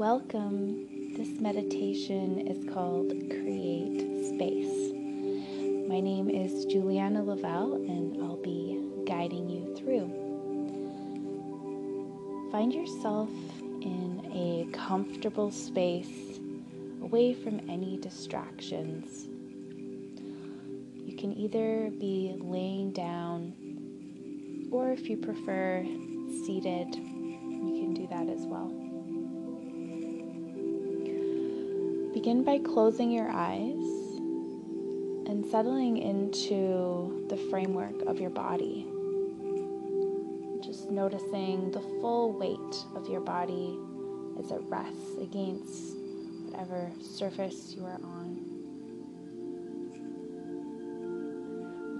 Welcome. This meditation is called Create Space. My name is Juliana Lavelle, and I'll be guiding you through. Find yourself in a comfortable space away from any distractions. You can either be laying down, or if you prefer, seated, you can do that as well. Begin by closing your eyes and settling into the framework of your body. Just noticing the full weight of your body as it rests against whatever surface you are on.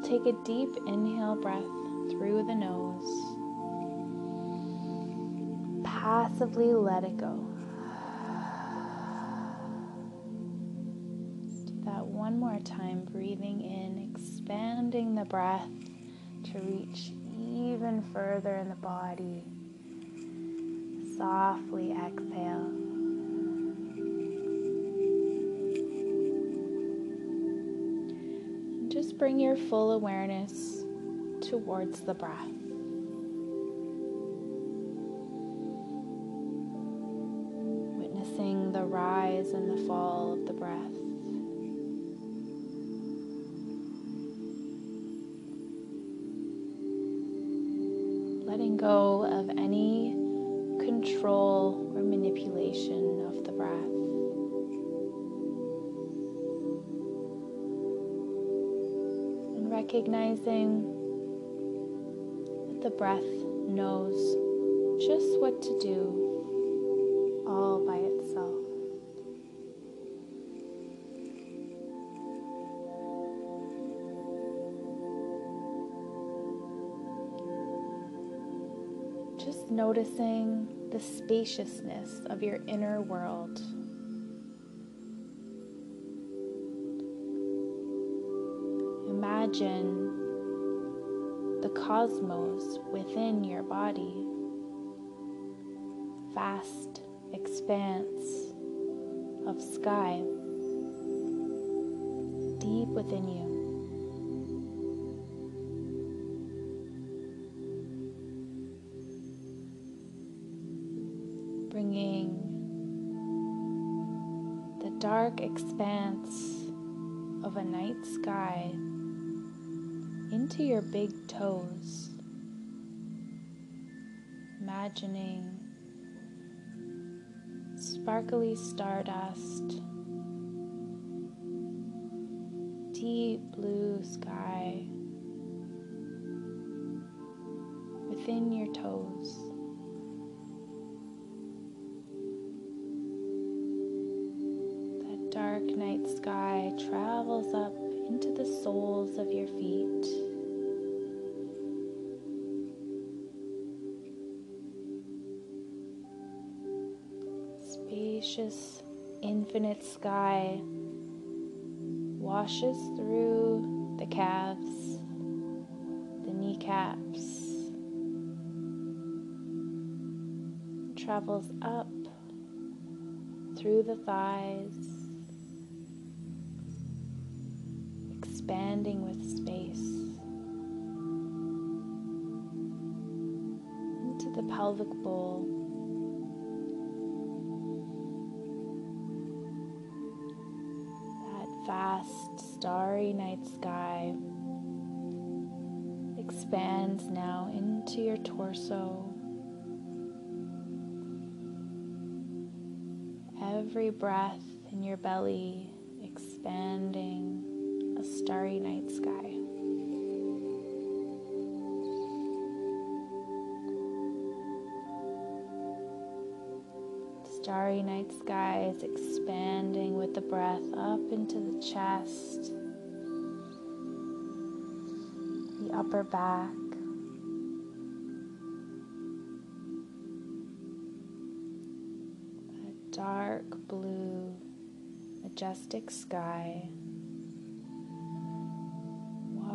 Take a deep inhale breath through the nose. Passively let it go. One more time, breathing in, expanding the breath to reach even further in the body. Softly exhale. just bring your full awareness towards the breath. Witnessing the rise and the fall of the breath. Any control or manipulation of the breath. And recognizing that the breath knows just what to do all by itself. Noticing the spaciousness of your inner world. Imagine the cosmos within your body, vast expanse of sky deep within you. Expanse of a night sky into your big toes. Imagining sparkly stardust, deep blue sky within your toes. Up into the soles of your feet. Spacious, infinite sky washes through the calves, the kneecaps, travels up through the thighs expanding with space into the pelvic bowl. That vast starry night sky expands now into your torso. Every breath in your belly expanding starry night sky. Starry night sky is expanding with the breath up into the chest, the upper back. A dark blue, majestic sky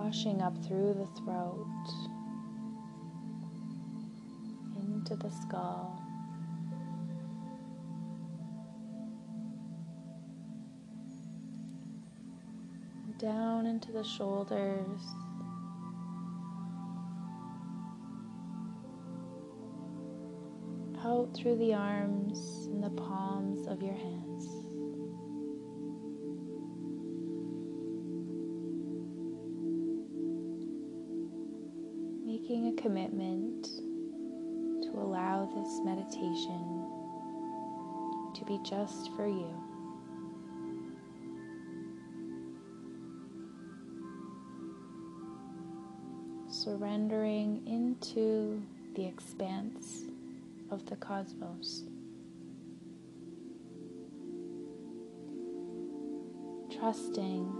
washing up through the throat into the skull. Down into the shoulders. Out through the arms and the palms of your hands. Commitment to allow this meditation to be just for you. surrendering into the expanse of the cosmos. Trusting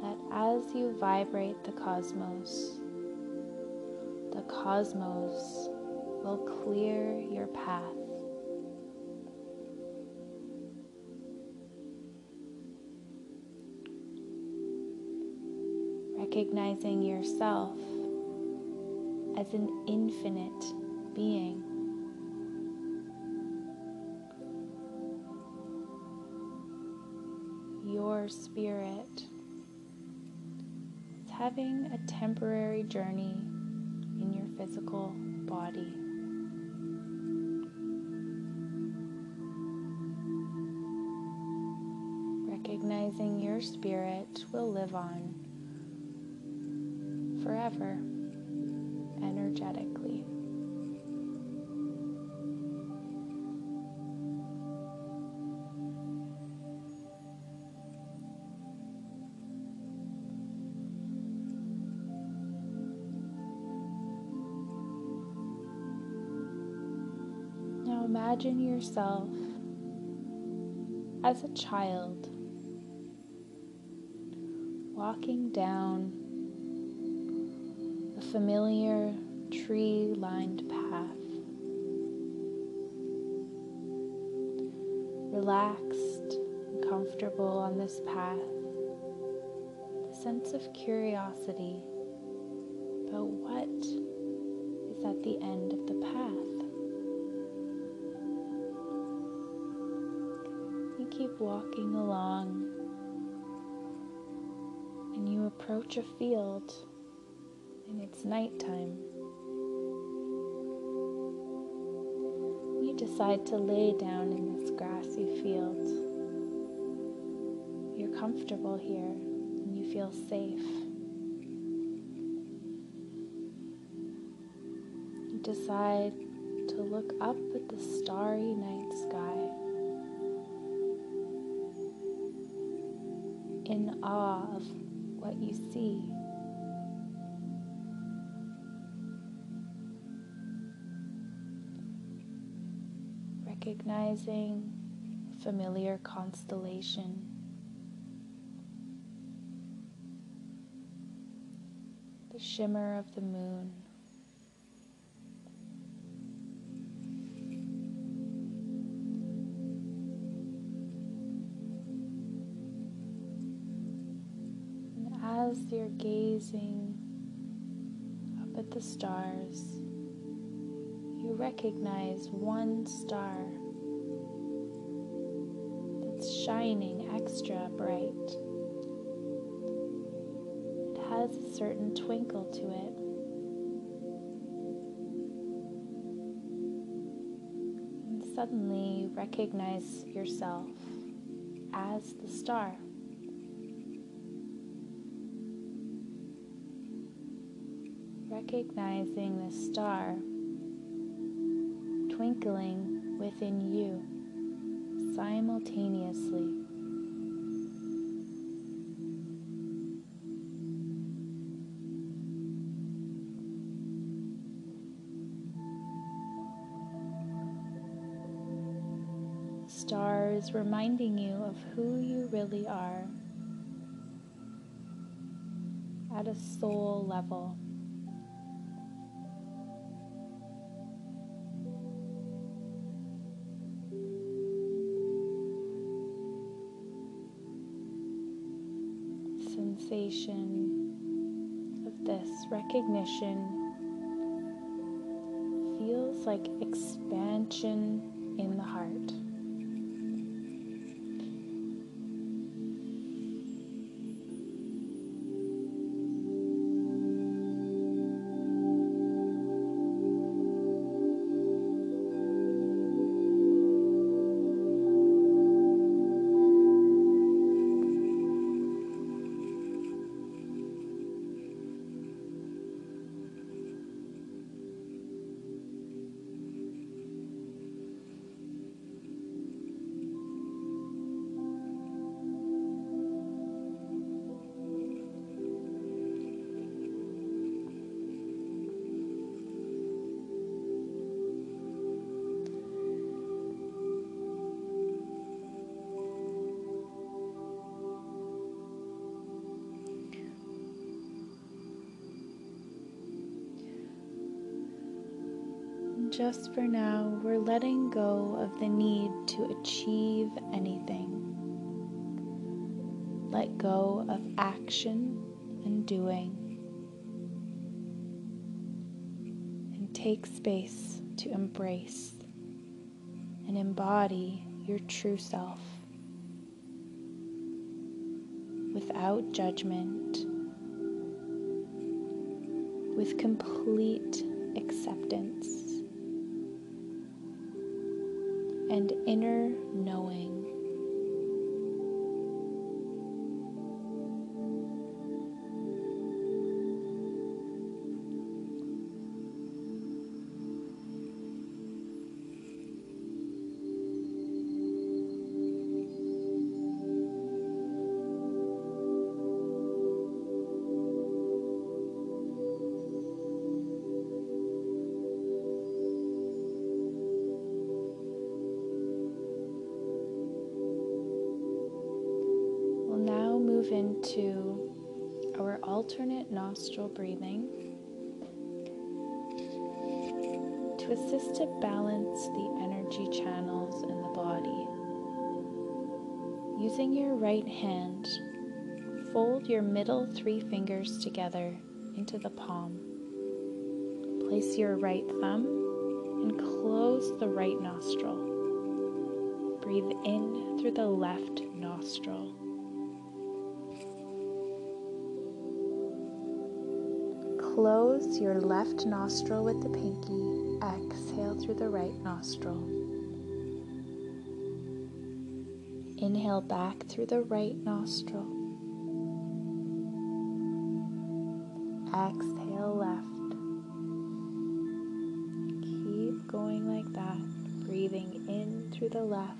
that as you vibrate the cosmos, cosmos will clear your path. Recognizing yourself as an infinite being. Your spirit is having a temporary journey physical body. Recognizing your spirit will live on forever energetically. Yourself as a child walking down a familiar tree lined path. Relaxed and comfortable on this path, a sense of curiosity about what is at the end of the path. Keep walking along and you approach a field and it's nighttime. You decide to lay down in this grassy field. You're comfortable here and you feel safe. You decide to look up at the starry night sky in awe of what you see. recognizing familiar constellation. The shimmer of the moon. As you're gazing up at the stars, you recognize one star that's shining extra bright. It has a certain twinkle to it. And suddenly you recognize yourself as the star. Recognizing the star twinkling within you simultaneously. Stars reminding you of who you really are at a soul level. Sensation of this recognition feels like expansion in the heart. Just for now, we're letting go of the need to achieve anything. Let go of action and doing. And take space to embrace and embody your true self without judgment, with complete acceptance and inner knowing. Move into our alternate nostril breathing to assist to balance the energy channels in the body. Using your right hand, fold your middle three fingers together into the palm. Place your right thumb and close the right nostril. Breathe in through the left nostril. Close your left nostril with the pinky. Exhale through the right nostril. Inhale back through the right nostril. Exhale left. Keep going like that, breathing in through the left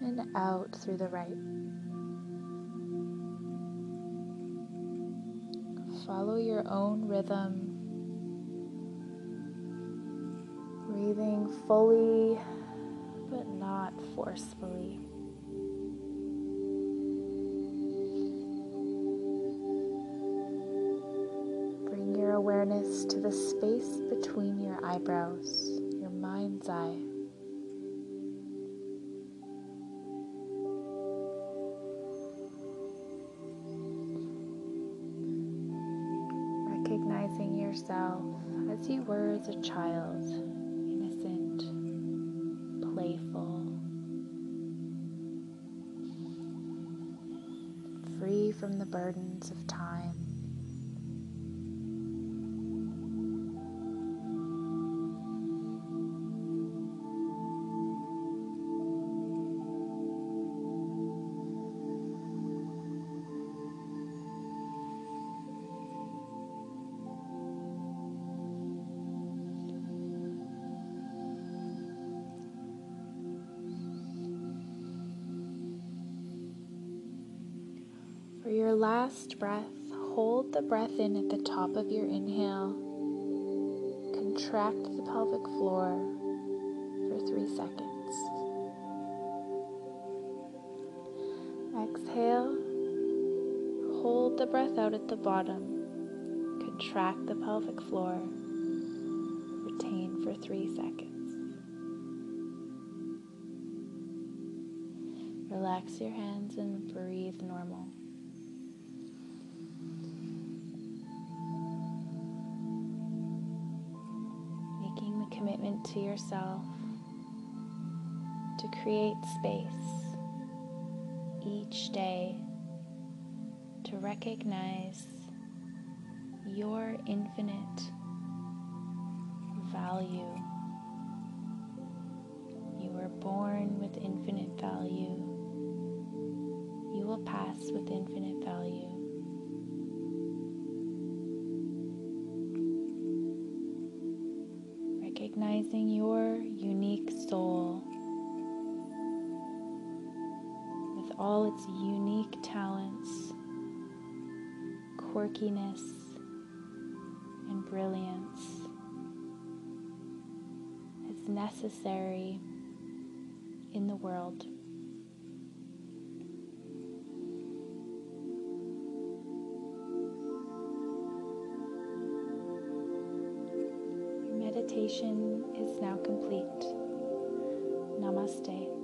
and out through the right. Follow your own rhythm. Breathing fully but not forcefully. Bring your awareness to the space between your eyebrows, your mind's eye. Recognizing yourself as you were as a child, innocent, playful, free from the burdens your last breath, hold the breath in at the top of your inhale. Contract the pelvic floor for three seconds. Exhale. Hold the breath out at the bottom. Contract the pelvic floor. Retain for three seconds. Relax your hands and breathe normal. To yourself to create space each day to recognize your infinite value. You were born with infinite value. You will pass with infinite value. Your unique soul with all its unique talents, quirkiness, and brilliance is necessary in the world. Meditation is now complete. Namaste.